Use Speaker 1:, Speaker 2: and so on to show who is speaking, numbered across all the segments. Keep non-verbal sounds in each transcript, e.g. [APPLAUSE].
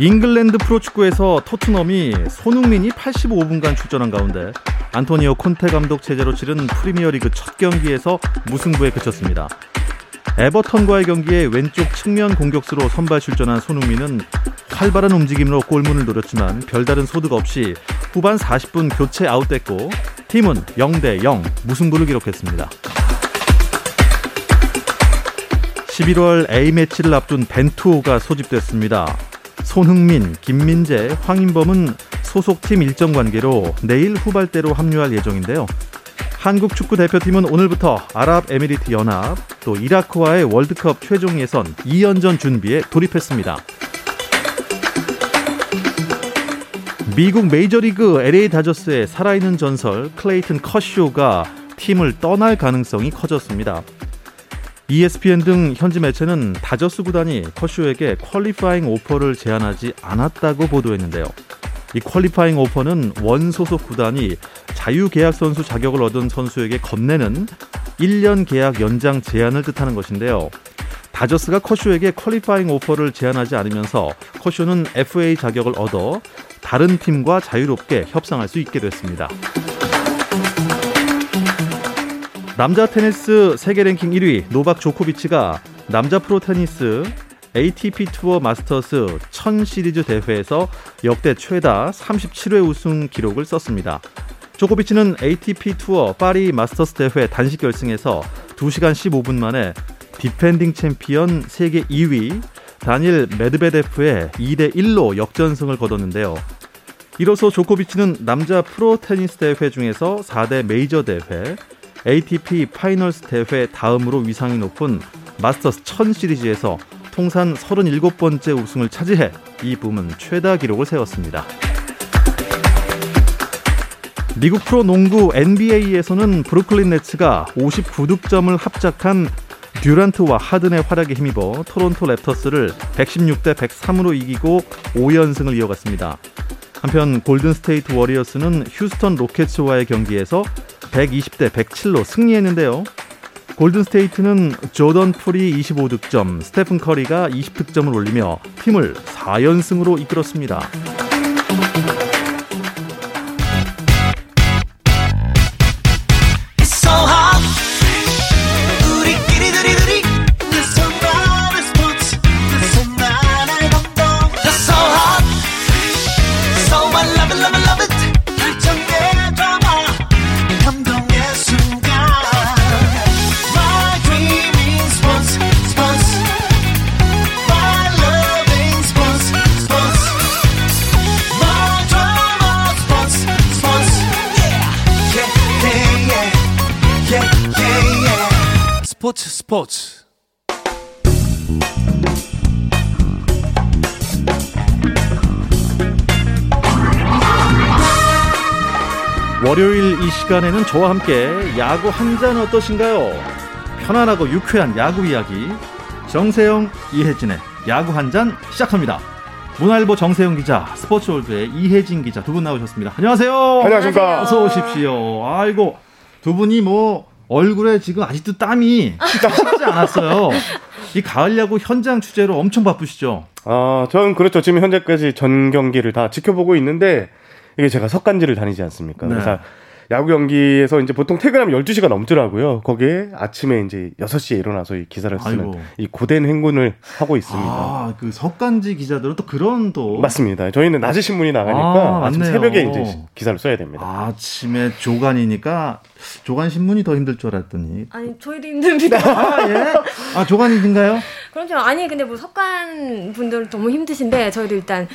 Speaker 1: 잉글랜드 프로축구에서 토트넘이 손흥민이 85분간 출전한 가운데 안토니오 콘테 감독 체제로 치른 프리미어리그 첫 경기에서 무승부에 그쳤습니다. 에버턴과의 경기에 왼쪽 측면 공격수로 선발 출전한 손흥민은 활발한 움직임으로 골문을 노렸지만 별다른 소득 없이 후반 40분 교체 아웃됐고 팀은 0대 0 무승부를 기록했습니다. 11월 A매치를 앞둔 벤투호가 소집됐습니다. 손흥민, 김민재, 황인범은 소속팀 일정 관계로 내일 후발대로 합류할 예정인데요. 한국 축구 대표팀은 오늘부터 아랍에미리트 연합 또 이라크와의 월드컵 최종 예선 2연전 준비에 돌입했습니다. 미국 메이저리그 LA 다저스의 살아있는 전설 클레이튼 커쇼가 팀을 떠날 가능성이 커졌습니다. ESPN 등 현지 매체는 다저스 구단이 커쇼에게 qualifying offer를 제안하지 않았다고 보도했는데요. 이 qualifying offer는 원 소속 구단이 자유 계약 선수 자격을 얻은 선수에게 건네는 1년 계약 연장 제안을 뜻하는 것인데요. 다저스가 커쇼에게 qualifying offer를 제안하지 않으면서 커쇼는 FA 자격을 얻어 다른 팀과 자유롭게 협상할 수 있게 됐습니다. 남자 테니스 세계 랭킹 1위 노박 조코비치가 남자 프로 테니스 ATP 투어 마스터스 1000 시리즈 대회에서 역대 최다 37회 우승 기록을 썼습니다. 조코비치는 ATP 투어 파리 마스터스 대회 단식 결승에서 2시간 15분 만에 defending 챔피언 세계 2위 다니엘 메드베데프에 2대 1로 역전승을 거뒀는데요. 이로써 조코비치는 남자 프로 테니스 대회 중에서 4대 메이저 대회, ATP 파이널스 대회 다음으로 위상이 높은 마스터스 1000 시리즈에서 통산 37번째 우승을 차지해 이 부문 최다 기록을 세웠습니다. 미국 프로 농구 NBA에서는 브루클린 네츠가 59득점을 합작한 듀란트와 하든의 활약에 힘입어 토론토 랩터스를 116대 103으로 이기고 5연승을 이어갔습니다. 한편 골든 스테이트 워리어스는 휴스턴 로켓츠와의 경기에서 120대 107로 승리했는데요. 골든스테이트는 조던 풀이 25득점, 스테픈 커리가 20득점을 올리며 팀을 4연승으로 이끌었습니다.
Speaker 2: 스포츠 스포츠
Speaker 1: 월요일 이 시간에는 저와 함께 야구 한 잔 어떠신가요? 편안하고 유쾌한 야구 이야기 정세영 이혜진의 야구 한 잔 시작합니다. 문화일보 정세영 기자, 스포츠월드의 이혜진 기자 두 분 나오셨습니다. 안녕하세요.
Speaker 3: 안녕하십니까.
Speaker 1: 어서 오십시오. 아이고 두 분이 뭐 얼굴에 지금 아직도 땀이 식지 않았어요. 이 가을 야구 현장 취재로 엄청 바쁘시죠?
Speaker 3: 아, 전 그렇죠. 지금 현재까지 전 경기를 다 지켜보고 있는데 이게 제가 석간지를 다니지 않습니까?
Speaker 1: 네.
Speaker 3: 그래서 야구 경기에서 이제 보통 퇴근하면 12시가 넘더라고요. 거기에 아침에 이제 6시에 일어나서 이 기사를 쓰는
Speaker 1: 아이고.
Speaker 3: 이 고된 행군을 하고 있습니다.
Speaker 1: 아, 그 석간지 기자들은 또 그런 또
Speaker 3: 맞습니다. 저희는 낮에 신문이 나가니까
Speaker 1: 아,
Speaker 3: 아, 침. 새벽에 이제 기사를 써야 됩니다.
Speaker 1: 아침에 조간이니까 조간 신문이 더 힘들 줄 알았더니
Speaker 4: 아니 저희도 힘듭니다. [LAUGHS]
Speaker 1: 아 예? 아 조간이신가요?
Speaker 4: 그럼요. 아니 근데 뭐 석관 분들 너무 힘드신데 저희도 일단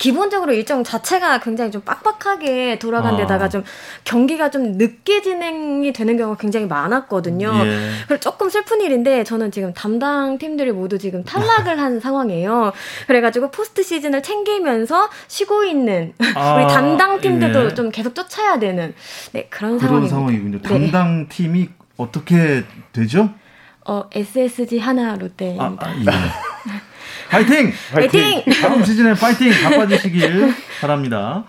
Speaker 2: 기본적으로 일정 자체가 굉장히 좀 빡빡하게 돌아간 데다가 아. 좀 경기가 좀 늦게 진행이 되는 경우가 굉장히 많았거든요. 예. 그래서 조금 슬픈 일인데 저는 지금 담당 팀들이 모두 지금 탈락을 한 [LAUGHS] 상황이에요. 그래가지고 포스트 시즌을 챙기면서 쉬고 있는 아, 우리 담당 팀들도 예. 좀 계속 쫓아야 되는 네, 그런, 그런
Speaker 1: 상황이군요. 네. 담당 팀이 어떻게 되죠?
Speaker 2: 어, SSG 하나 롯데입니다. 아, 아, 예.
Speaker 1: 파이팅!
Speaker 2: 파이팅!
Speaker 1: 다음 시즌에 파이팅! 바빠지시길 [LAUGHS] 바랍니다.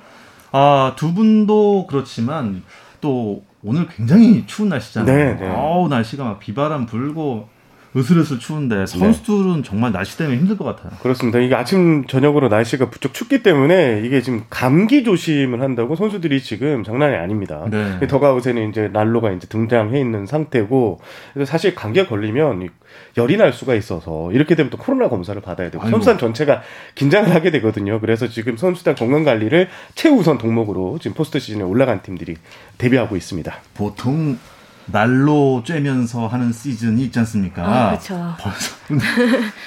Speaker 1: 아, 두 분도 그렇지만 또 오늘 굉장히 추운 날씨잖아요. 네, 네. 아우, 날씨가 막 비바람 불고 으슬으슬 추운데 네. 선수들은 네. 정말 날씨 때문에 힘들 것 같아요.
Speaker 3: 그렇습니다. 이게 아침 저녁으로 날씨가 부쩍 춥기 때문에 이게 지금 감기 조심을 한다고 선수들이 지금 장난이 아닙니다. 네. 더가웃에는 이제 난로가 이제 등장해 있는 상태고 사실 감기에 걸리면 열이 날 수가 있어서 이렇게 되면 또 코로나 검사를 받아야 되고 아이고. 선수단 전체가 긴장을 하게 되거든요. 그래서 지금 선수단 건강 관리를 최우선 동목으로 지금 포스트 시즌에 올라간 팀들이 대비하고 있습니다.
Speaker 1: 보통 날로 쬐면서 하는 시즌이 있지 않습니까?
Speaker 2: 아, 그렇죠.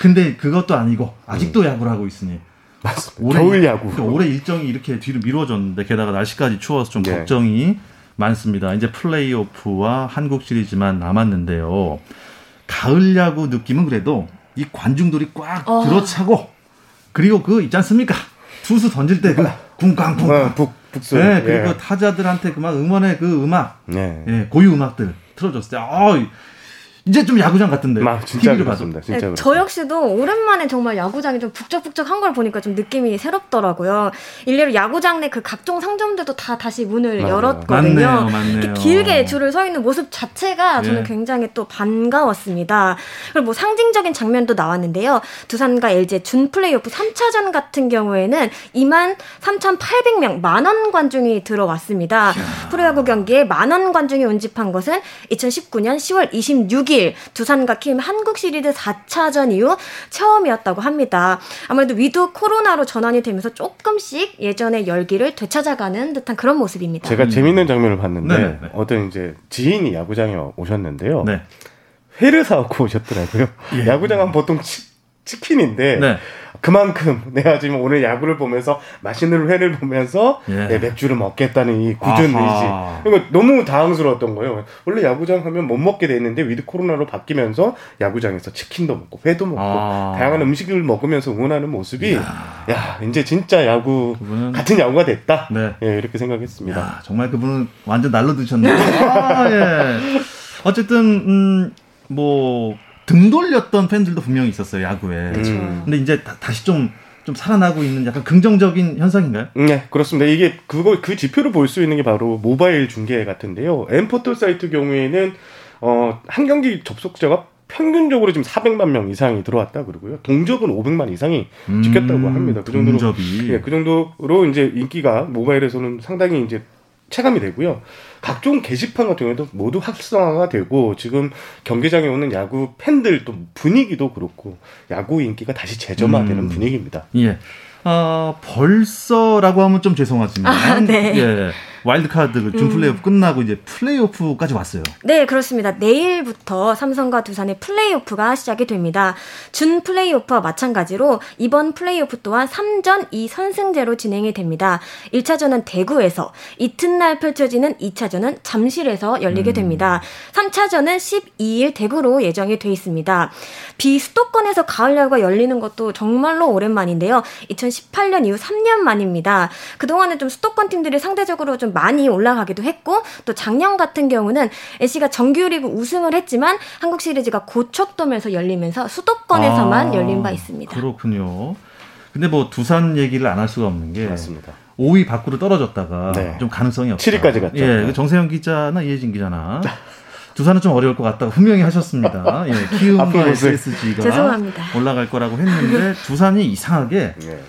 Speaker 1: 근데 그것도 아니고 아직도 음. 야구를 하고 있으니
Speaker 3: 맞습니다. 올해, 겨울 야구.
Speaker 1: 그러니까 올해 일정이 이렇게 뒤로 미뤄졌는데 게다가 날씨까지 추워서 좀 네. 걱정이 많습니다. 이제 플레이오프와 한국 시리즈만 남았는데요. 가을 야구 느낌은 그래도 이 관중들이 꽉 어. 들어차고 그리고 그 있지 않습니까? 투수 던질 때 그 쿵쾅쿵쾅 어, 북 북소. 네, 그리고 예. 타자들한테 그만 응원의 그 음악, 네. 예, 고유 음악들 틀어줬을 때, 아, 이제 좀 야구장 같은데.
Speaker 3: 막 진짜 그렇습니다. 진짜
Speaker 2: 네, 저 역시도 오랜만에 정말 야구장이 좀 북적북적한 걸 보니까 좀 느낌이 새롭더라고요. 일례로 야구장 내 그 각종 상점들도 다 다시 문을 맞아요. 열었거든요.
Speaker 1: 맞네요, 맞네요.
Speaker 2: 길게 줄을 서 있는 모습 자체가 저는 예. 굉장히 또 반가웠습니다. 그리고 뭐 상징적인 장면도 나왔는데요. 두산과 LG 준 플레이오프 3차전 같은 경우에는 2만 3,800명 만원 관중이 들어왔습니다. 프로야구 경기에 만원 관중이 운집한 것은 2019년 10월 26일 6일 두산과 키움 한국 시리즈 4차전 이후 처음이었다고 합니다. 아무래도 위드 코로나로 전환이 되면서 조금씩 예전의 열기를 되찾아가는 듯한 그런 모습입니다.
Speaker 3: 제가 음. 재밌는 장면을 봤는데 네, 네. 어떤 이제 지인이 야구장에 오셨는데요. 네. 회를 싸 갖고 오셨더라고요. 예. 야구장은 보통 치, 치킨인데 네. 그만큼 [LAUGHS] 내가 지금 오늘 야구를 보면서 맛있는 회를 보면서 예. 내 맥주를 먹겠다는 이 굳은 아하. 의지. 이거 너무 당황스러웠던 거예요. 원래 야구장 하면 못 먹게 돼 있는데 위드 코로나로 바뀌면서 야구장에서 치킨도 먹고 회도 먹고 아. 다양한 음식을 먹으면서 응원하는 모습이 이야. 야 이제 진짜 야구 그분은... 같은 야구가 됐다. 네. 예, 이렇게 생각했습니다. 야,
Speaker 1: 정말 그분은 완전 날로 드셨네요. 아, 예. 어쨌든 음, 뭐 등 돌렸던 팬들도 분명히 있었어요 야구에. 그렇죠. 근데 이제 다, 시 좀 좀 살아나고 있는 약간 긍정적인 현상인가요?
Speaker 3: 네, 그렇습니다. 이게 그거 그 지표를 볼 수 있는 게 바로 모바일 중계 같은데요. 엠포털 사이트 경우에는 어, 한 경기 접속자가 평균적으로 지금 400만 명 이상이 들어왔다 그러고요. 동접은 500만 이상이 찍혔다고 음, 합니다. 그 정도로
Speaker 1: 동접이.
Speaker 3: 예, 그 정도로 이제 인기가 모바일에서는 상당히 이제 체감이 되고요. 각종 게시판 같은 경우에도 모두 활성화가 되고 지금 경기장에 오는 야구 팬들 또 분위기도 그렇고 야구 인기가 다시 재점화되는 음. 분위기입니다.
Speaker 1: 예. 어, 벌써라고 하면 좀 죄송하지만
Speaker 2: 아, 네.
Speaker 1: 예. 와일드카드 준 음. 플레이오프 끝나고 이제 플레이오프까지 왔어요.
Speaker 2: 네, 그렇습니다. 내일부터 삼성과 두산의 플레이오프가 시작이 됩니다. 준 플레이오프와 마찬가지로 이번 플레이오프 또한 3전 2선승제로 진행이 됩니다. 1차전은 대구에서 이튿날 펼쳐지는 2차전은 잠실에서 열리게 음. 됩니다. 3차전은 12일 대구로 예정이 돼 있습니다. 비수도권에서 가을 야구가 열리는 것도 정말로 오랜만인데요. 2018년 이후 3년 만입니다. 그동안은 좀 수도권 팀들이 상대적으로 좀 많이 올라가기도 했고 또 작년 같은 경우는 NC가 정규리그 우승을 했지만 한국 시리즈가 고척돔에서 열리면서 수도권에서만 아, 열린 바 있습니다.
Speaker 1: 그렇군요. 근데 뭐 두산 얘기를 안 할 수가 없는 게 맞습니다. 5위 밖으로 떨어졌다가 네. 좀 가능성이 없다.
Speaker 3: 7위까지 갔죠.
Speaker 1: 예, 네. 정세영 기자나 이혜진 기자나 [LAUGHS] 두산은 좀 어려울 것 같다고 분명히 하셨습니다. 예, [LAUGHS] 키움과 SSG가
Speaker 2: 죄송합니다.
Speaker 1: 올라갈 거라고 했는데 두산이 이상하게 네.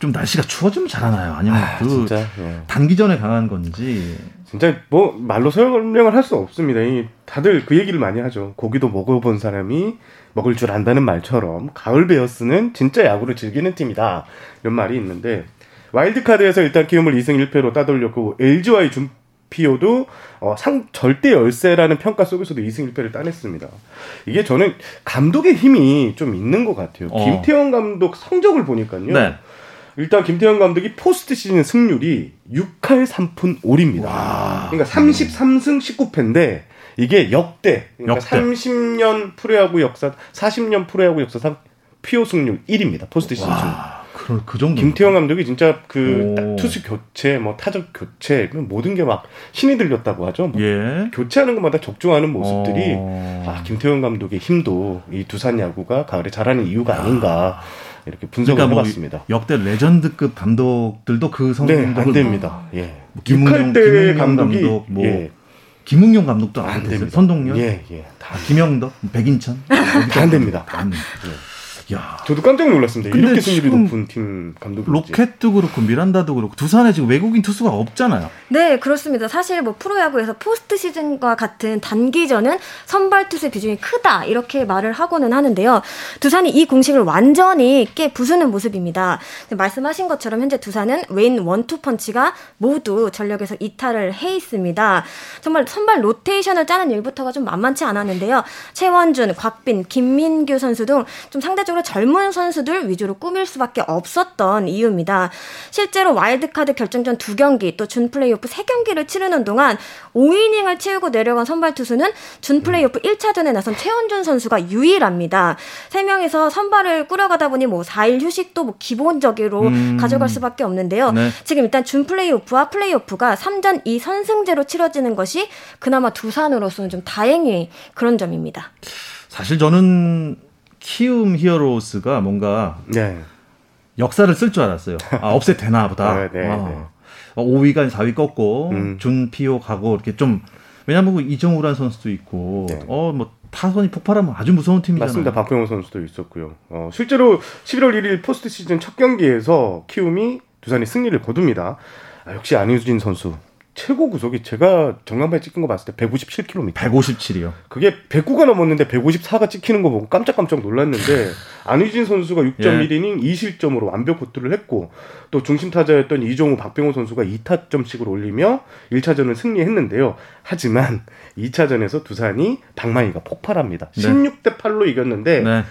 Speaker 1: 좀 날씨가 추워지면 잘하나요? 아니면 아, 그 진짜? 예. 단기전에 강한 건지.
Speaker 3: 진짜 뭐 말로 설명을 할 수 없습니다. 이 다들 그 얘기를 많이 하죠. 고기도 먹어본 사람이 먹을 줄 안다는 말처럼 가을 베어스는 진짜 야구를 즐기는 팀이다 이런 말이 있는데 와일드카드에서 일단 키움을 2승 1패로 따돌렸고 LG와의 준 피오도 어, 상 절대 열세라는 평가 속에서도 2승 1패를 따냈습니다. 이게 저는 감독의 힘이 좀 있는 것 같아요. 어. 김태형 감독 성적을 보니까요. 네. 일단 김태형 감독이 포스트 시즌 승률이 6할 3푼 5리입니다. 와. 그러니까 33승 19패인데 이게 역대, 그러니까 역대. 30년 프로야구 역사, 40년 프로야구 역사상 PO 승률 1위입니다. 포스트 시즌 승률.
Speaker 1: 그, 그 정도.
Speaker 3: 김태형 감독이 진짜 그 투수 교체, 뭐 타자 교체, 그 모든 게 막 신이 들렸다고 하죠. 뭐 예. 교체하는 것마다 적중하는 모습들이 어... 아 김태형 감독의 힘도 이 두산 야구가 가을에 잘하는 이유가 아닌가. 이렇게 분석을 그러니까 뭐 해봤습니다.
Speaker 1: 역대 레전드급 감독들도 그 성공도
Speaker 3: 네, 안 됩니다. 예.
Speaker 1: 뭐 김응용, 김응용 감독이 감독, 뭐 예. 김응용 감독도 안, 안 됩니다. 선동열, 예, 예. 다 김영덕, 백인천
Speaker 3: 다 안 됩니다. 안, 예. 야. 저도 깜짝 놀랐습니다. 이렇게 승률이 높은 팀 감독.
Speaker 1: 로켓도 그렇고 미란다도 그렇고 두산에 지금 외국인 투수가 없잖아요.
Speaker 2: 네, 그렇습니다. 사실 뭐 프로야구에서 포스트 시즌과 같은 단기전은 선발 투수 비중이 크다 이렇게 말을 하고는 하는데요. 두산이 이 공식을 완전히 깨 부수는 모습입니다. 말씀하신 것처럼 현재 두산은 외인 원투 펀치가 모두 전력에서 이탈을 해 있습니다. 정말 선발 로테이션을 짜는 일부터가 좀 만만치 않았는데요. 최원준, 곽빈, 김민규 선수 등 좀 상대적으로 실제로 젊은 선수들 위주로 꾸밀 수밖에 없었던 이유입니다. 실제로 와일드카드 결정전 두 경기 또 준 플레이오프 세 경기를 치르는 동안 5이닝을 채우고 내려간 선발 투수는 준 플레이오프 1차전에 나선 최원준 선수가 유일합니다. 3명에서 선발을 꾸려가다 보니 뭐 4일 휴식도 뭐 기본적으로 음. 가져갈 수밖에 없는데요. 네. 지금 일단 준 플레이오프와 플레이오프가 3전 2 선승제로 치러지는 것이 그나마 두산으로서는 좀 다행히 그런 점입니다.
Speaker 1: 사실 저는 키움 히어로스가 뭔가 네. 역사를 쓸 줄 알았어요. 아, 없애 되나 보다. [LAUGHS] 네, 네, 아. 5위가 4위 꺾고 음. 준피오 가고 이렇게 좀 왜냐면 뭐 이정우란 선수도 있고 네. 어뭐 타선이 폭발하면 아주 무서운 팀이잖아요.
Speaker 3: 맞습니다. 박병호 선수도 있었고요. 어, 실제로 11월 1일 포스트 시즌 첫 경기에서 키움이 두산이 승리를 거둡니다. 아, 역시 안효진 선수 최고 구속이 제가 정강바에 찍힌 거 봤을 때 157km.
Speaker 1: 157이요.
Speaker 3: 그게 109가 넘었는데 154가 찍히는 거 보고 깜짝깜짝 놀랐는데 [LAUGHS] 안휘진 선수가 6.1이닝 예. 2실점으로 완벽 호투를 했고 또 중심 타자였던 이종우 박병호 선수가 2타점씩을 올리며 1차전을 승리했는데요. 하지만 2차전에서 두산이 방망이가 폭발합니다. 네. 16대 8로 이겼는데 네.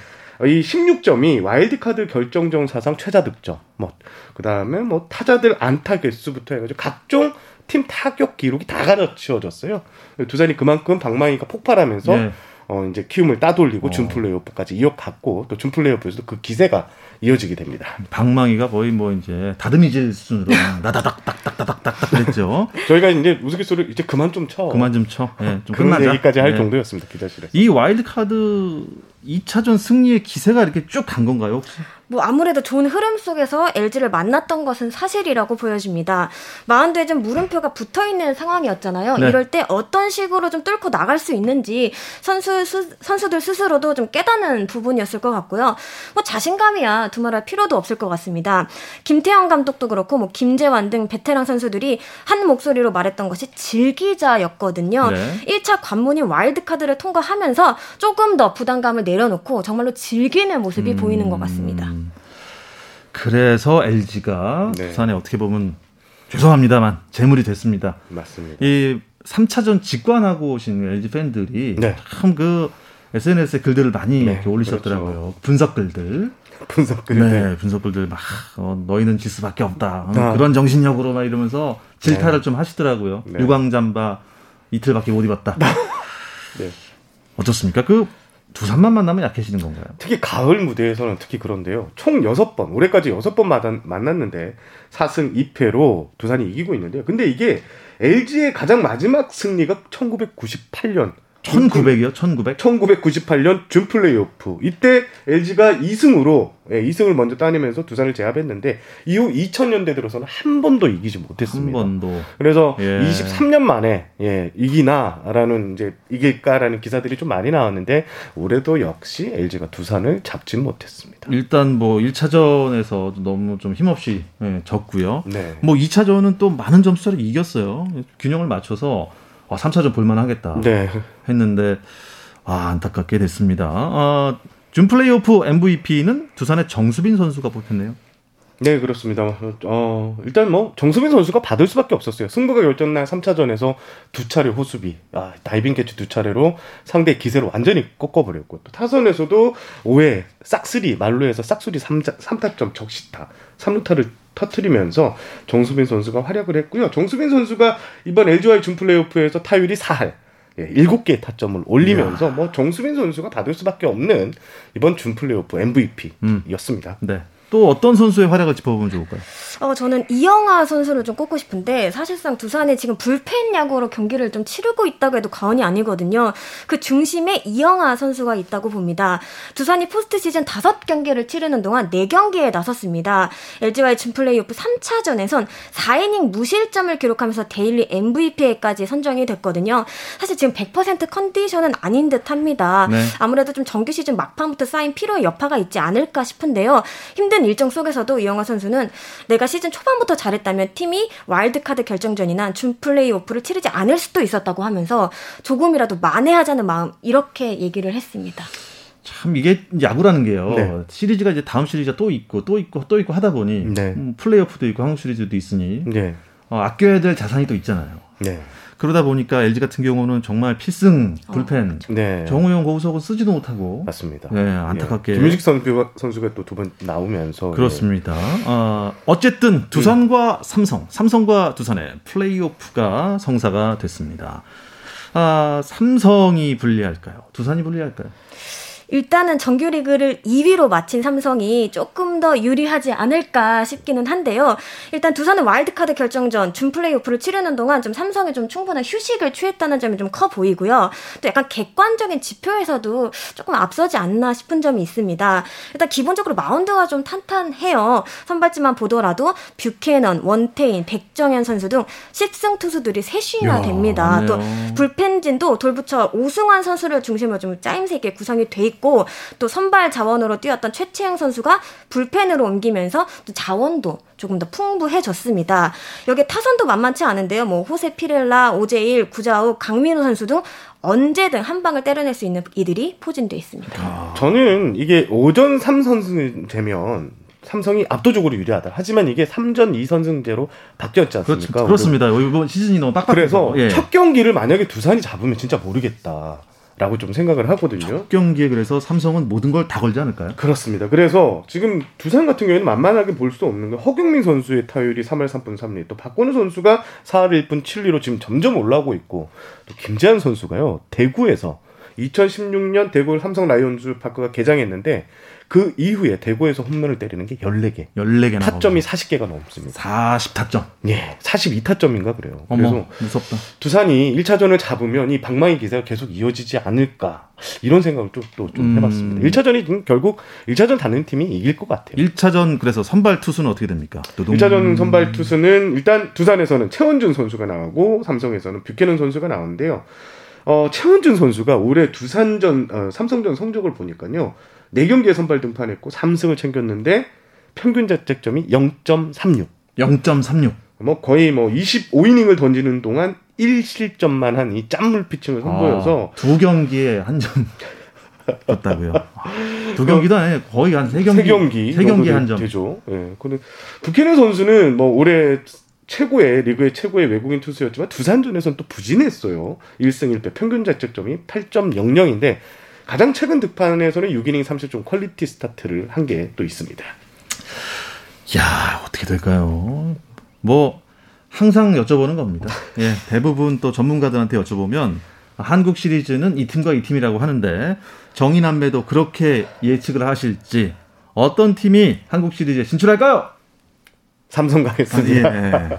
Speaker 3: 이 16점이 와일드카드 결정전 사상 최다 득점. 뭐 그 다음에 뭐 타자들 안타 개수부터 해 가지고 각종 팀 타격 기록이 다 가르쳐졌어요. 두산이 그만큼 방망이가 폭발하면서 네. 어 이제 키움을 따돌리고 어. 준 플레이오프까지 이어갔고 또 준 플레이오프에서도 그 기세가 이어지게 됩니다.
Speaker 1: 방망이가 거의 뭐 이제 다듬이질 수준으로 [LAUGHS] 나다닥닥닥닥닥닥 그랬죠.
Speaker 3: 저희가 이제 우스갯소리 이제 그만 좀 쳐.
Speaker 1: 그만 좀 쳐.
Speaker 3: 네, 좀 그런 끝나자. 얘기까지 할 네. 정도였습니다 기자실에서.
Speaker 1: 이 와일드 카드 2차전 승리의 기세가 이렇게 쭉 간 건가요 혹시?
Speaker 2: 뭐 아무래도 좋은 흐름 속에서 LG를 만났던 것은 사실이라고 보여집니다. 마운드에 좀 물음표가 붙어 있는 상황이었잖아요. 네. 이럴 때 어떤 식으로 좀 뚫고 나갈 수 있는지 선수 수, 선수들 스스로도 좀 깨닫는 부분이었을 것 같고요. 뭐 자신감이야 두말할 필요도 없을 것 같습니다. 김태형 감독도 그렇고 뭐 김재환 등 베테랑 선수들이 한 목소리로 말했던 것이 즐기자였거든요. 네. 1차 관문인 와일드카드를 통과하면서 조금 더 부담감을 내려놓고 정말로 즐기는 모습이 음... 보이는 것 같습니다.
Speaker 1: 그래서 LG가 네. 부산에 어떻게 보면 죄송합니다만 재물이 됐습니다.
Speaker 3: 맞습니다.
Speaker 1: 이 3차전 직관하고 오신 LG 팬들이 네. 참그 SNS에 글들을 많이 네, 올리셨더라고요. 그렇죠. 분석 글들.
Speaker 3: 분석 글들.
Speaker 1: 네, 분석 글들 막 어, 너희는 질 수밖에 없다. 아. 그런 정신력으로 막 이러면서 질타를 네. 좀 하시더라고요. 네. 유광잠바 이틀밖에 못 입었다. 네. [LAUGHS] 어떻습니까? 그 두산만 만나면 약해지는 건가요?
Speaker 3: 특히 가을 무대에서는 특히 그런데요. 총 6번, 올해까지 6번 만났는데 4승 2패로 두산이 이기고 있는데요. 근데 이게 LG의 가장 마지막 승리가 1998년
Speaker 1: 1900이요? 1900?
Speaker 3: 1998년 준 플레이오프. 이때 LG가 2승으로 예, 2승을 먼저 따내면서 두산을 제압했는데 이후 2000년대 들어서는 한 번도 이기지 못했습니다.
Speaker 1: 한 번도.
Speaker 3: 그래서 예. 23년 만에 예, 이기나라는 이제 이길까라는 기사들이 좀 많이 나왔는데 올해도 역시 LG가 두산을 잡지 못했습니다.
Speaker 1: 일단 뭐 1차전에서 너무 좀 힘없이 예, 졌고요. 네. 뭐 2차전은 또 많은 점수를 이겼어요. 균형을 맞춰서 와, 3차전 볼만하겠다 네. 했는데 아, 안타깝게 됐습니다. 아, 준 플레이오프 MVP는 두산의 정수빈 선수가 뽑혔네요.
Speaker 3: 네, 그렇습니다. 어, 일단 뭐 정수빈 선수가 받을 수밖에 없었어요. 승부가 결정난 3차전에서 두 차례 호수비, 아, 다이빙 캐치 두 차례로 상대 기세를 완전히 꺾어버렸고 또 타선에서도 5회 싹쓸이 만루에서 싹쓸이 3, 3타점 적시타 3루타를 터트리면서 정수빈 선수가 활약을 했고요. 정수빈 선수가 이번 LG와의 준 플레이오프에서 타율이 4할 예, 7개의 타점을 올리면서 이야. 뭐 정수빈 선수가 받을 수밖에 없는 이번 준 플레이오프 MVP였습니다.
Speaker 1: 음. 네. 또 어떤 선수의 활약을 짚어보면 좋을까요?
Speaker 2: 어, 저는 이영하 선수를 좀 꼽고 싶은데 사실상 두산이 지금 불펜 야구로 경기를 좀 치르고 있다고 해도 과언이 아니거든요. 그 중심에 이영하 선수가 있다고 봅니다. 두산이 포스트 시즌 5경기를 치르는 동안 4경기에 나섰습니다. LG와의 준플레이오프 3차전에선 4이닝 무실점을 기록하면서 데일리 MVP에까지 선정이 됐거든요. 사실 지금 100% 컨디션은 아닌 듯 합니다. 네. 아무래도 좀 정규 시즌 막판부터 쌓인 피로의 여파가 있지 않을까 싶은데요. 힘든 힘든 일정 속에서도 이영하 선수는 내가 시즌 초반부터 잘했다면 팀이 와일드카드 결정전이나 준 플레이오프를 치르지 않을 수도 있었다고 하면서 조금이라도 만회하자는 마음 이렇게 얘기를 했습니다.
Speaker 1: 참 이게 야구라는 게요. 네. 시리즈가 이제 다음 시리즈가 또 있고 또 있고 또 있고 하다 보니 네. 음, 플레이오프도 있고 한국 시리즈도 있으니 네. 어, 아껴야 될 자산이 또 있잖아요. 네. 그러다 보니까 LG 같은 경우는 정말 필승 어, 불펜 어. 네. 정우영 고우석은 쓰지도 못하고
Speaker 3: 맞습니다.
Speaker 1: 네, 안타깝게
Speaker 3: 예. 김유식 선수, 선수가 또 두 번 나오면서
Speaker 1: 그렇습니다. 예. 어, 어쨌든 두산과 음. 삼성, 삼성과 두산의 플레이오프가 성사가 됐습니다. 아, 삼성이 불리할까요? 두산이 불리할까요?
Speaker 2: 일단은 정규리그를 2위로 마친 삼성이 조금 더 유리하지 않을까 싶기는 한데요. 일단 두산은 와일드카드 결정전 준 플레이오프를 치르는 동안 좀 삼성이 좀 충분한 휴식을 취했다는 점이 좀 커 보이고요. 또 약간 객관적인 지표에서도 조금 앞서지 않나 싶은 점이 있습니다. 일단 기본적으로 마운드가 좀 탄탄해요. 선발진만 보더라도 뷰캐넌, 원태인, 백정현 선수 등 10승 투수들이 셋이나 됩니다. 또 불펜진도 돌부처 오승환 선수를 중심으로 좀 짜임새 게 구성이 돼 있고 있고 또 선발 자원으로 뛰었던 최채영 선수가 불펜으로 옮기면서 또 자원도 조금 더 풍부해졌습니다. 여기 타선도 만만치 않은데요. 뭐 호세 피렐라, 오재일, 구자우, 강민호 선수 등 언제든 한 방을 때려낼 수 있는 이들이 포진돼 있습니다. 아.
Speaker 3: 저는 이게 오전 3선승 되면 삼성이 압도적으로 유리하다. 하지만 이게 3전 2선승제로 바뀌었지 않습니까?
Speaker 1: 그렇, 그렇습니다. 이번 시즌이 너무 빡빡해서.
Speaker 3: 그래서 예. 첫 경기를 만약에 두산이 잡으면 진짜 모르겠다. 라고 좀 생각을 하거든요.
Speaker 1: 첫 경기에 그래서 삼성은 모든 걸 다 걸지 않을까요?
Speaker 3: 그렇습니다. 그래서 지금 두산 같은 경우에는 만만하게 볼 수 없는 게 허경민 선수의 타율이 3할 3분 3리, 또 박건우 선수가 4할 1분 7리로 지금 점점 올라오고 있고 또 김재한 선수가요 대구에서 2016년 대구 삼성 라이온즈 파크가 개장했는데 그 이후에 대구에서 홈런을 때리는 게 14개.
Speaker 1: 14개
Speaker 3: 타점이 40개가 넘습니다.
Speaker 1: 40타점.
Speaker 3: 예. 42타점인가 그래요.
Speaker 1: 어머, 그래서 무섭다.
Speaker 3: 두산이 1차전을 잡으면 이 방망이 기세가 계속 이어지지 않을까. 이런 생각을 또, 또, 좀 음... 해봤습니다. 1차전이 결국 1차전 다는 팀이 이길 것 같아요.
Speaker 1: 1차전 그래서 선발 투수는 어떻게 됩니까?
Speaker 3: 두둥... 1차전 선발 투수는 일단 두산에서는 최원준 선수가 나오고 삼성에서는 뷰캐넌 선수가 나오는데요. 어, 최원준 선수가 올해 두산전, 어, 삼성전 성적을 보니까요. 4경기에 선발 등판했고 3승을 챙겼는데 평균 자책점이 0.36.
Speaker 1: 0.36.
Speaker 3: 뭐 거의 뭐 25이닝을 던지는 동안 1실점만 한 이 짠물 피칭을 선보여서
Speaker 1: 아, 두 경기에 한 점. 떴다고요. 두 경기도 아니에요. 거의 한 세 경기. 세 경기. 세 경기 한 점.
Speaker 3: 되죠. 예. 네. 근데 부캐는 선수는 뭐 올해 최고의 리그의 최고의 외국인 투수였지만 두산전에서는 또 부진했어요. 1승 1패 평균 자책점이 8.00인데 가장 최근 등판에서는 6이닝 3실점 퀄리티 스타트를 한 게 또 있습니다.
Speaker 1: 야 어떻게 될까요? 뭐 항상 여쭤보는 겁니다. 예, 대부분 또 전문가들한테 여쭤보면 한국 시리즈는 이 팀과 이 팀이라고 하는데 정인남매도 그렇게 예측을 하실지 어떤 팀이 한국 시리즈에 진출할까요?
Speaker 3: 삼성 가겠습니다. 아, 예.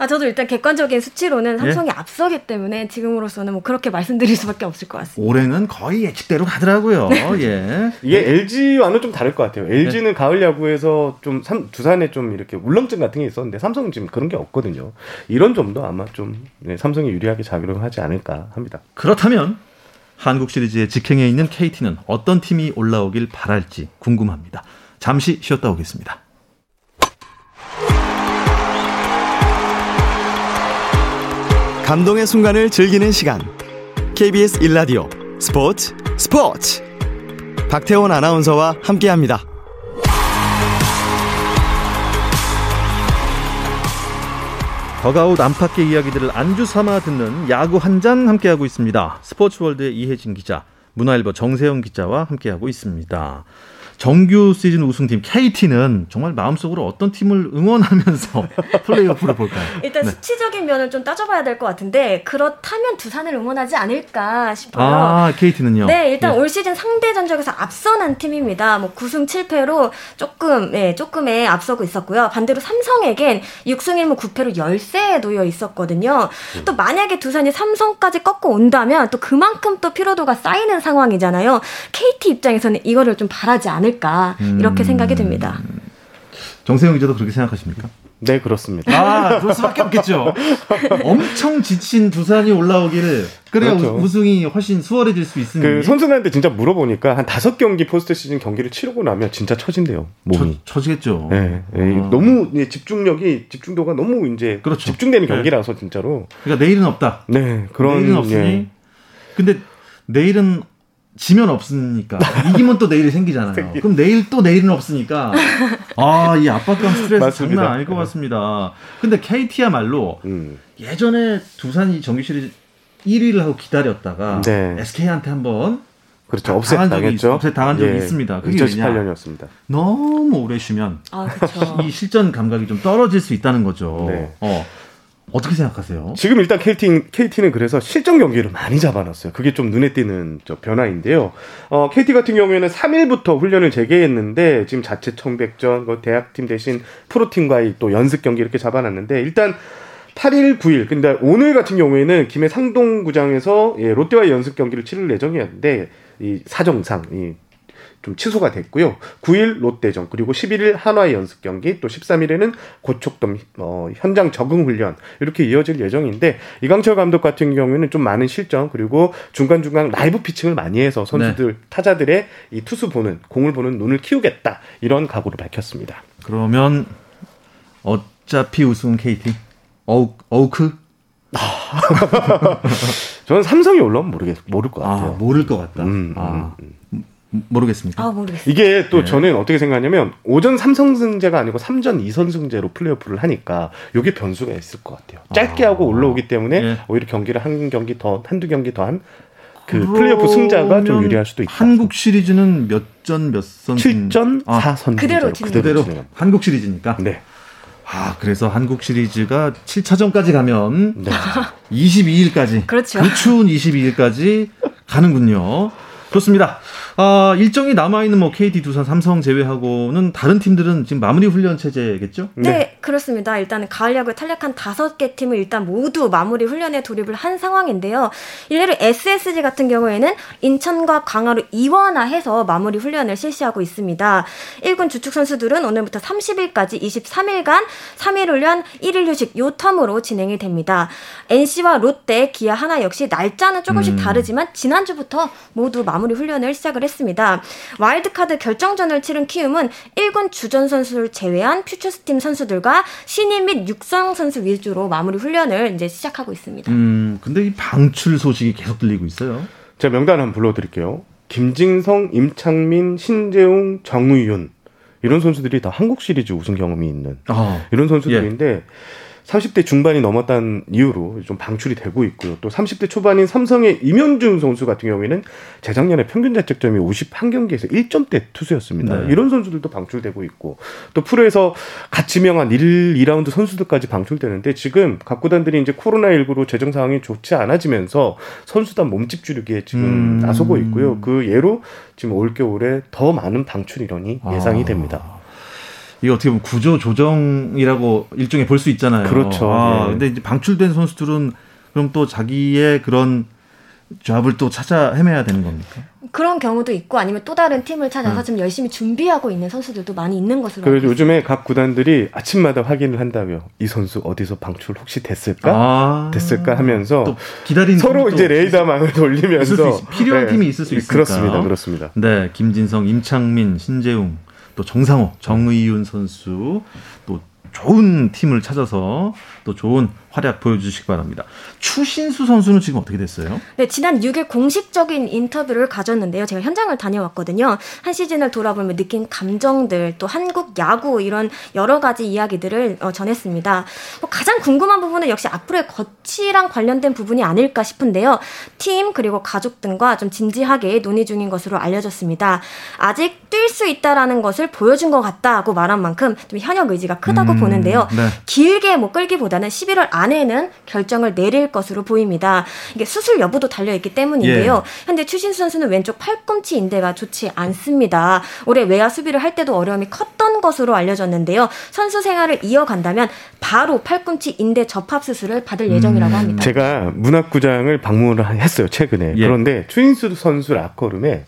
Speaker 2: 아, 저도 일단 객관적인 수치로는 삼성이 예? 앞서기 때문에 지금으로서는 뭐 그렇게 말씀드릴 수밖에 없을 것 같습니다.
Speaker 1: 올해는 거의 예측대로 가더라고요. 네. 예.
Speaker 3: 이게 LG와는 좀 다를 것 같아요. LG는 네. 가을 야구에서 좀 삼, 두산에 좀 이렇게 울렁증 같은 게 있었는데 삼성은 지금 그런 게 없거든요. 이런 점도 아마 좀 네, 삼성이 유리하게 작용하지 않을까 합니다.
Speaker 1: 그렇다면 한국 시리즈에 직행해 있는 KT는 어떤 팀이 올라오길 바랄지 궁금합니다. 잠시 쉬었다 오겠습니다.
Speaker 4: 감동의 순간을 즐기는 시간. KBS 1라디오 스포츠 스포츠. 박태원 아나운서와 함께합니다.
Speaker 1: 더가웃 안팎의 이야기들을 안주 삼아 듣는 야구 한 잔 함께하고 있습니다. 스포츠월드의 이혜진 기자, 문화일보 정세영 기자와 함께하고 있습니다. 정규 시즌 우승팀 KT는 정말 마음속으로 어떤 팀을 응원하면서 [LAUGHS] 플레이오프를 볼까요?
Speaker 2: 일단 네. 수치적인 면을 좀 따져봐야 될 것 같은데 그렇다면 두산을 응원하지 않을까 싶어요.
Speaker 1: 아 KT는요?
Speaker 2: 네, 일단 네. 올 시즌 상대 전적에서 앞선한 팀입니다. 뭐 9승 7패로 조금 네, 조금의 앞서고 있었고요. 반대로 삼성에겐 6승 1무 9패로 열세에 놓여 있었거든요. 음. 또 만약에 두산이 삼성까지 꺾고 온다면 또 그만큼 또 피로도가 쌓이는 상황이잖아요. KT 입장에서는 이거를 좀 바라지 않을 않을까 이렇게 음. 생각이 듭니다.
Speaker 1: 정세영 기자도 그렇게 생각하십니까?
Speaker 3: 네, 그렇습니다.
Speaker 1: 아, 그럴 수밖에 없겠죠. 엄청 지친 두산이 올라오기를 그래야 그렇죠. 우승이 훨씬 수월해질 수 있으니.
Speaker 3: 그 선수들한테 진짜 물어보니까 한 다섯 경기 포스트 시즌 경기를 치르고 나면 진짜 처진대요. 몸이.
Speaker 1: 처, 지겠죠
Speaker 3: 네, 네. 아. 너무 집중력이 집중도가 너무 이제 그렇죠. 집중되는 네. 경기라서 진짜로.
Speaker 1: 그러니까 내일은 없다.
Speaker 3: 네, 그런
Speaker 1: 내일은 없으니. 예. 근데 내일은 지면 없으니까 이기면 또 내일이 생기잖아요. 그럼 내일 또 내일은 없으니까 아 이 압박감 스트레스 맞습니다. 장난 아닐 것 같습니다. 근데 KT야말로 음. 예전에 두산이 정규 시리즈 1위를 하고 기다렸다가 네. SK한테 한번
Speaker 3: 그렇죠. 업셋 당했죠.
Speaker 1: 업셋 당한 적이 예. 있습니다.
Speaker 3: 그게 2018년이었습니다.
Speaker 1: 너무 오래 쉬면 아, 이 실전 감각이 좀 떨어질 수 있다는 거죠. 네. 어. 어떻게 생각하세요?
Speaker 3: 지금 일단 KT, KT는 그래서 실전 경기를 많이 잡아놨어요. 그게 좀 눈에 띄는 저 변화인데요. 어, KT 같은 경우에는 3일부터 훈련을 재개했는데 지금 자체 청백전, 그 대학팀 대신 프로팀과의 또 연습 경기 이렇게 잡아놨는데 일단 8일, 9일. 근데 오늘 같은 경우에는 김해 상동구장에서 예, 롯데와 연습 경기를 치를 예정이었는데 이 사정상 이 좀 취소가 됐고요. 9일 롯데전 그리고 11일 한화의 연습 경기 또 13일에는 고척돔 어, 현장 적응 훈련 이렇게 이어질 예정인데 이강철 감독 같은 경우에는 좀 많은 실전 그리고 중간 중간 라이브 피칭을 많이 해서 선수들 네. 타자들의 이 투수 보는 공을 보는 눈을 키우겠다 이런 각오를 밝혔습니다.
Speaker 1: 그러면 어차피 우승 KT 어우 어우크 [LAUGHS]
Speaker 3: 저는 삼성이 올라오면 모르겠 모를 것 같아요.
Speaker 1: 아, 모를 것 같다. 음, 아. 음, 음. 모르겠습니까?
Speaker 2: 아, 모르겠어요.
Speaker 3: 이게 또 네. 저는 어떻게 생각하냐면 오전 3선승제가 아니고 3전 2선승제로 플레이오프를 하니까 이게 변수가 있을 것 같아요. 짧게 아. 하고 올라오기 때문에 네. 오히려 경기를 한 경기 더 한두 경기 더한 그 플레이오프 승자가 좀 유리할 수도 있다.
Speaker 1: 한국 시리즈는 몇 전 몇 선?
Speaker 3: 7전 아, 4선
Speaker 2: 그대로
Speaker 1: 그대로 한국 시리즈니까.
Speaker 3: 네.
Speaker 1: 아, 그래서 한국 시리즈가 7차전까지 가면 네. 22일까지.
Speaker 2: 그렇죠.
Speaker 1: 그 추운 22일까지 가는군요. 좋습니다. 아, 일정이 남아있는 뭐 KT, 두산, 삼성 제외하고는 다른 팀들은 지금 마무리 훈련 체제겠죠?
Speaker 2: 네, 네. 그렇습니다. 일단 가을 야구에 탄력한 다섯 개 팀을 일단 모두 마무리 훈련에 돌입을 한 상황인데요. 일례로 SSG 같은 경우에는 인천과 강화로 이원화해서 마무리 훈련을 실시하고 있습니다. 1군 주축 선수들은 오늘부터 30일까지 23일간 3일 훈련, 1일 휴식 요 텀으로 진행이 됩니다. NC와 롯데, 기아 하나 역시 날짜는 조금씩 음. 다르지만 지난주부터 모두 마무리 훈련을 시작을 했습니다. 와일드카드 결정전을 치른 키움은 1군 주전 선수를 제외한 퓨처스팀 선수들과 신인 및 육성 선수 위주로 마무리 훈련을 이제 시작하고 있습니다.
Speaker 1: 음, 근데 이 방출 소식이 계속 들리고 있어요.
Speaker 3: 제가 명단 한번 불러드릴게요. 김진성, 임창민, 신재웅, 정의윤 이런 선수들이 다 한국 시리즈 우승 경험이 있는 아, 이런 선수들인데 예. 30대 중반이 넘었다는 이유로 좀 방출이 되고 있고요. 또 30대 초반인 삼성의 임현중 선수 같은 경우에는 재작년에 평균 자책점이 51경기에서 1점대 투수였습니다. 네. 이런 선수들도 방출되고 있고 또 프로에서 같이 명한 1, 2라운드 선수들까지 방출되는데 지금 각 구단들이 이제 코로나19로 재정 상황이 좋지 않아지면서 선수단 몸집 줄이기에 지금 음. 나서고 있고요. 그 예로 지금 올겨울에 더 많은 방출 인원이 예상이 아. 됩니다.
Speaker 1: 이게 어떻게 보면 구조 조정이라고 일종의 볼 수 있잖아요.
Speaker 3: 그렇죠.
Speaker 1: 아, 네. 근데 이제 방출된 선수들은 그럼 또 자기의 그런 잡을 또 찾아 헤매야 되는 겁니까?
Speaker 2: 그런 경우도 있고 아니면 또 다른 팀을 찾아서 음. 지금 열심히 준비하고 있는 선수들도 많이 있는 것으로
Speaker 3: 그래서 요즘에 각 구단들이 아침마다 확인을 한다며 이 선수 어디서 방출 혹시 됐을까 아. 됐을까 하면서 또 기다린 서로 이제 레이더망을 돌리면서
Speaker 1: 필요한 네. 팀이 있을 수 있으니까
Speaker 3: 그렇습니다, 그렇습니다.
Speaker 1: 네, 김진성, 임창민, 신재웅 또 정상호, 정의윤 선수 또 좋은 팀을 찾아서 또 좋은 활약 보여주시기 바랍니다. 추신수 선수는 지금 어떻게 됐어요?
Speaker 2: 네, 지난 6일 공식적인 인터뷰를 가졌는데요. 제가 현장을 다녀왔거든요. 한 시즌을 돌아보면 느낀 감정들, 또 한국 야구 이런 여러 가지 이야기들을 어, 전했습니다. 뭐 가장 궁금한 부분은 역시 앞으로의 거치랑 관련된 부분이 아닐까 싶은데요. 팀 그리고 가족 등과 좀 진지하게 논의 중인 것으로 알려졌습니다. 아직 뛸 수 있다라는 것을 보여준 것 같다고 말한 만큼 좀 현역 의지가 크다고 음, 보는데요. 네. 길게 뭐 끌기보다는 11월 안에는 결정을 내릴 것으로 보입니다. 이게 수술 여부도 달려 있기 때문인데요. 예. 현재 추신수 선수는 왼쪽 팔꿈치 인대가 좋지 않습니다. 올해 외야 수비를 할 때도 어려움이 컸던 것으로 알려졌는데요. 선수 생활을 이어간다면 바로 팔꿈치 인대 접합 수술을 받을 예정이라고 음. 합니다.
Speaker 3: 제가 문학구장을 방문을 했어요 최근에. 예. 그런데 추신수 선수 라커룸에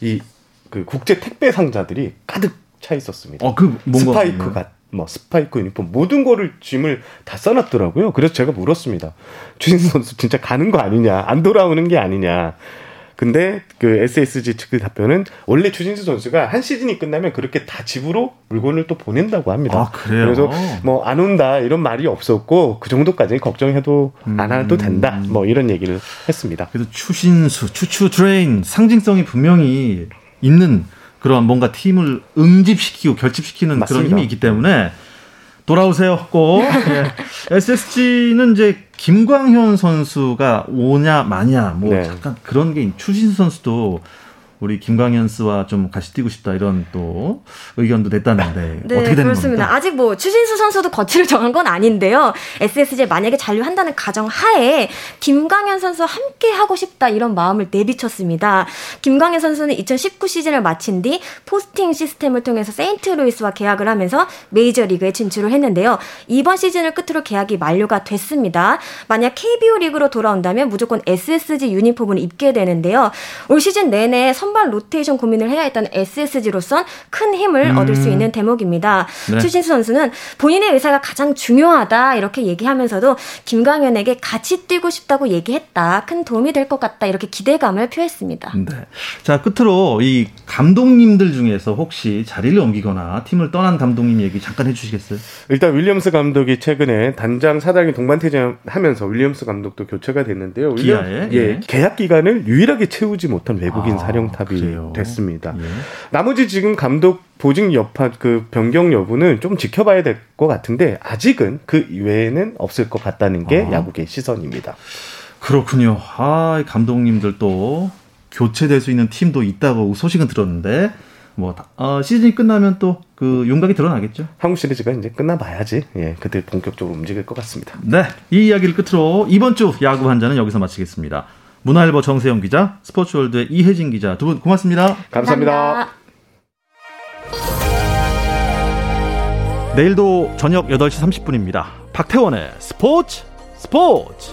Speaker 3: 이 그 국제 택배 상자들이 가득 차 있었습니다. 어, 그 뭔가 스파이크가 뭐 스파이크 유니폼 모든 거를 짐을 다 써놨더라고요. 그래서 제가 물었습니다. 주신 선수 진짜 가는 거 아니냐, 안 돌아오는 게 아니냐. 근데 그 SSG 측의 답변은 원래 추진수 선수가 한 시즌이 끝나면 그렇게 다 집으로 물건을 또 보낸다고 합니다. 아,
Speaker 1: 그래요?
Speaker 3: 그래서 뭐 안 온다 이런 말이 없었고 그 정도까지 걱정해도 음. 안 해도 된다. 뭐 이런 얘기를 했습니다.
Speaker 1: 그래서 추신수, 추추 Train 상징성이 분명히 있는 그런 뭔가 팀을 응집시키고 결집시키는 맞습니다. 그런 힘이 있기 때문에 돌아오세요 꼭. 예. SSG는 이제 김광현 선수가 오냐 마냐 뭐 네. 약간 그런 게 추신수 선수도 우리 김광현 씨와 좀 같이 뛰고 싶다 이런 또 의견도 냈다는데 네, 어떻게 되는 그렇습니다. 겁니까?
Speaker 2: 아직 뭐 추신수 선수도 거취를 정한 건 아닌데요. SSG 만약에 잔류한다는 가정 하에 김광현 선수와 함께 하고 싶다 이런 마음을 내비쳤습니다. 김광현 선수는 2019 시즌을 마친 뒤 포스팅 시스템을 통해서 세인트루이스와 계약을 하면서 메이저리그에 진출을 했는데요. 이번 시즌을 끝으로 계약이 만료가 됐습니다. 만약 KBO 리그로 돌아온다면 무조건 SSG 유니폼을 입게 되는데요. 올 시즌 내내 선 선발 로테이션 고민을 해야 했다는 SSG로선 큰 힘을 음. 얻을 수 있는 대목입니다. 네. 추신수 선수는 본인의 의사가 가장 중요하다 이렇게 얘기하면서도 김광현에게 같이 뛰고 싶다고 얘기했다. 큰 도움이 될 것 같다. 이렇게 기대감을 표했습니다. 네.
Speaker 1: 자, 끝으로 이 감독님들 중에서 혹시 자리를 옮기거나 팀을 떠난 감독님 얘기 잠깐 해 주시겠어요?
Speaker 3: 일단 윌리엄스 감독이 최근에 단장 사장이 동반 퇴장하면서 윌리엄스 감독도 교체가 됐는데요. 윌리엄, 기아에 예, 예. 계약 기간을 유일하게 채우지 못한 외국인 아. 사령탑 답이 그래요? 됐습니다. 예. 나머지 지금 감독 보직 여파 그 변경 여부는 좀 지켜봐야 될 것 같은데 아직은 그 이외에는 없을 것 같다는 게 아. 야구계 시선입니다.
Speaker 1: 그렇군요. 아 감독님들 또 교체될 수 있는 팀도 있다고 소식은 들었는데 뭐 어, 시즌이 끝나면 또 그 윤곽이 드러나겠죠.
Speaker 3: 한국 시리즈가 이제 끝나봐야지 예 그때 본격적으로 움직일 것 같습니다.
Speaker 1: 네, 이 이야기를 끝으로 이번 주 야구 한자는 여기서 마치겠습니다. 문화일보 정세영 기자, 스포츠월드의 이혜진 기자 두 분 고맙습니다.
Speaker 3: 감사합니다. 감사합니다.
Speaker 1: 내일도 저녁 8시 30분입니다. 박태원의 스포츠 스포츠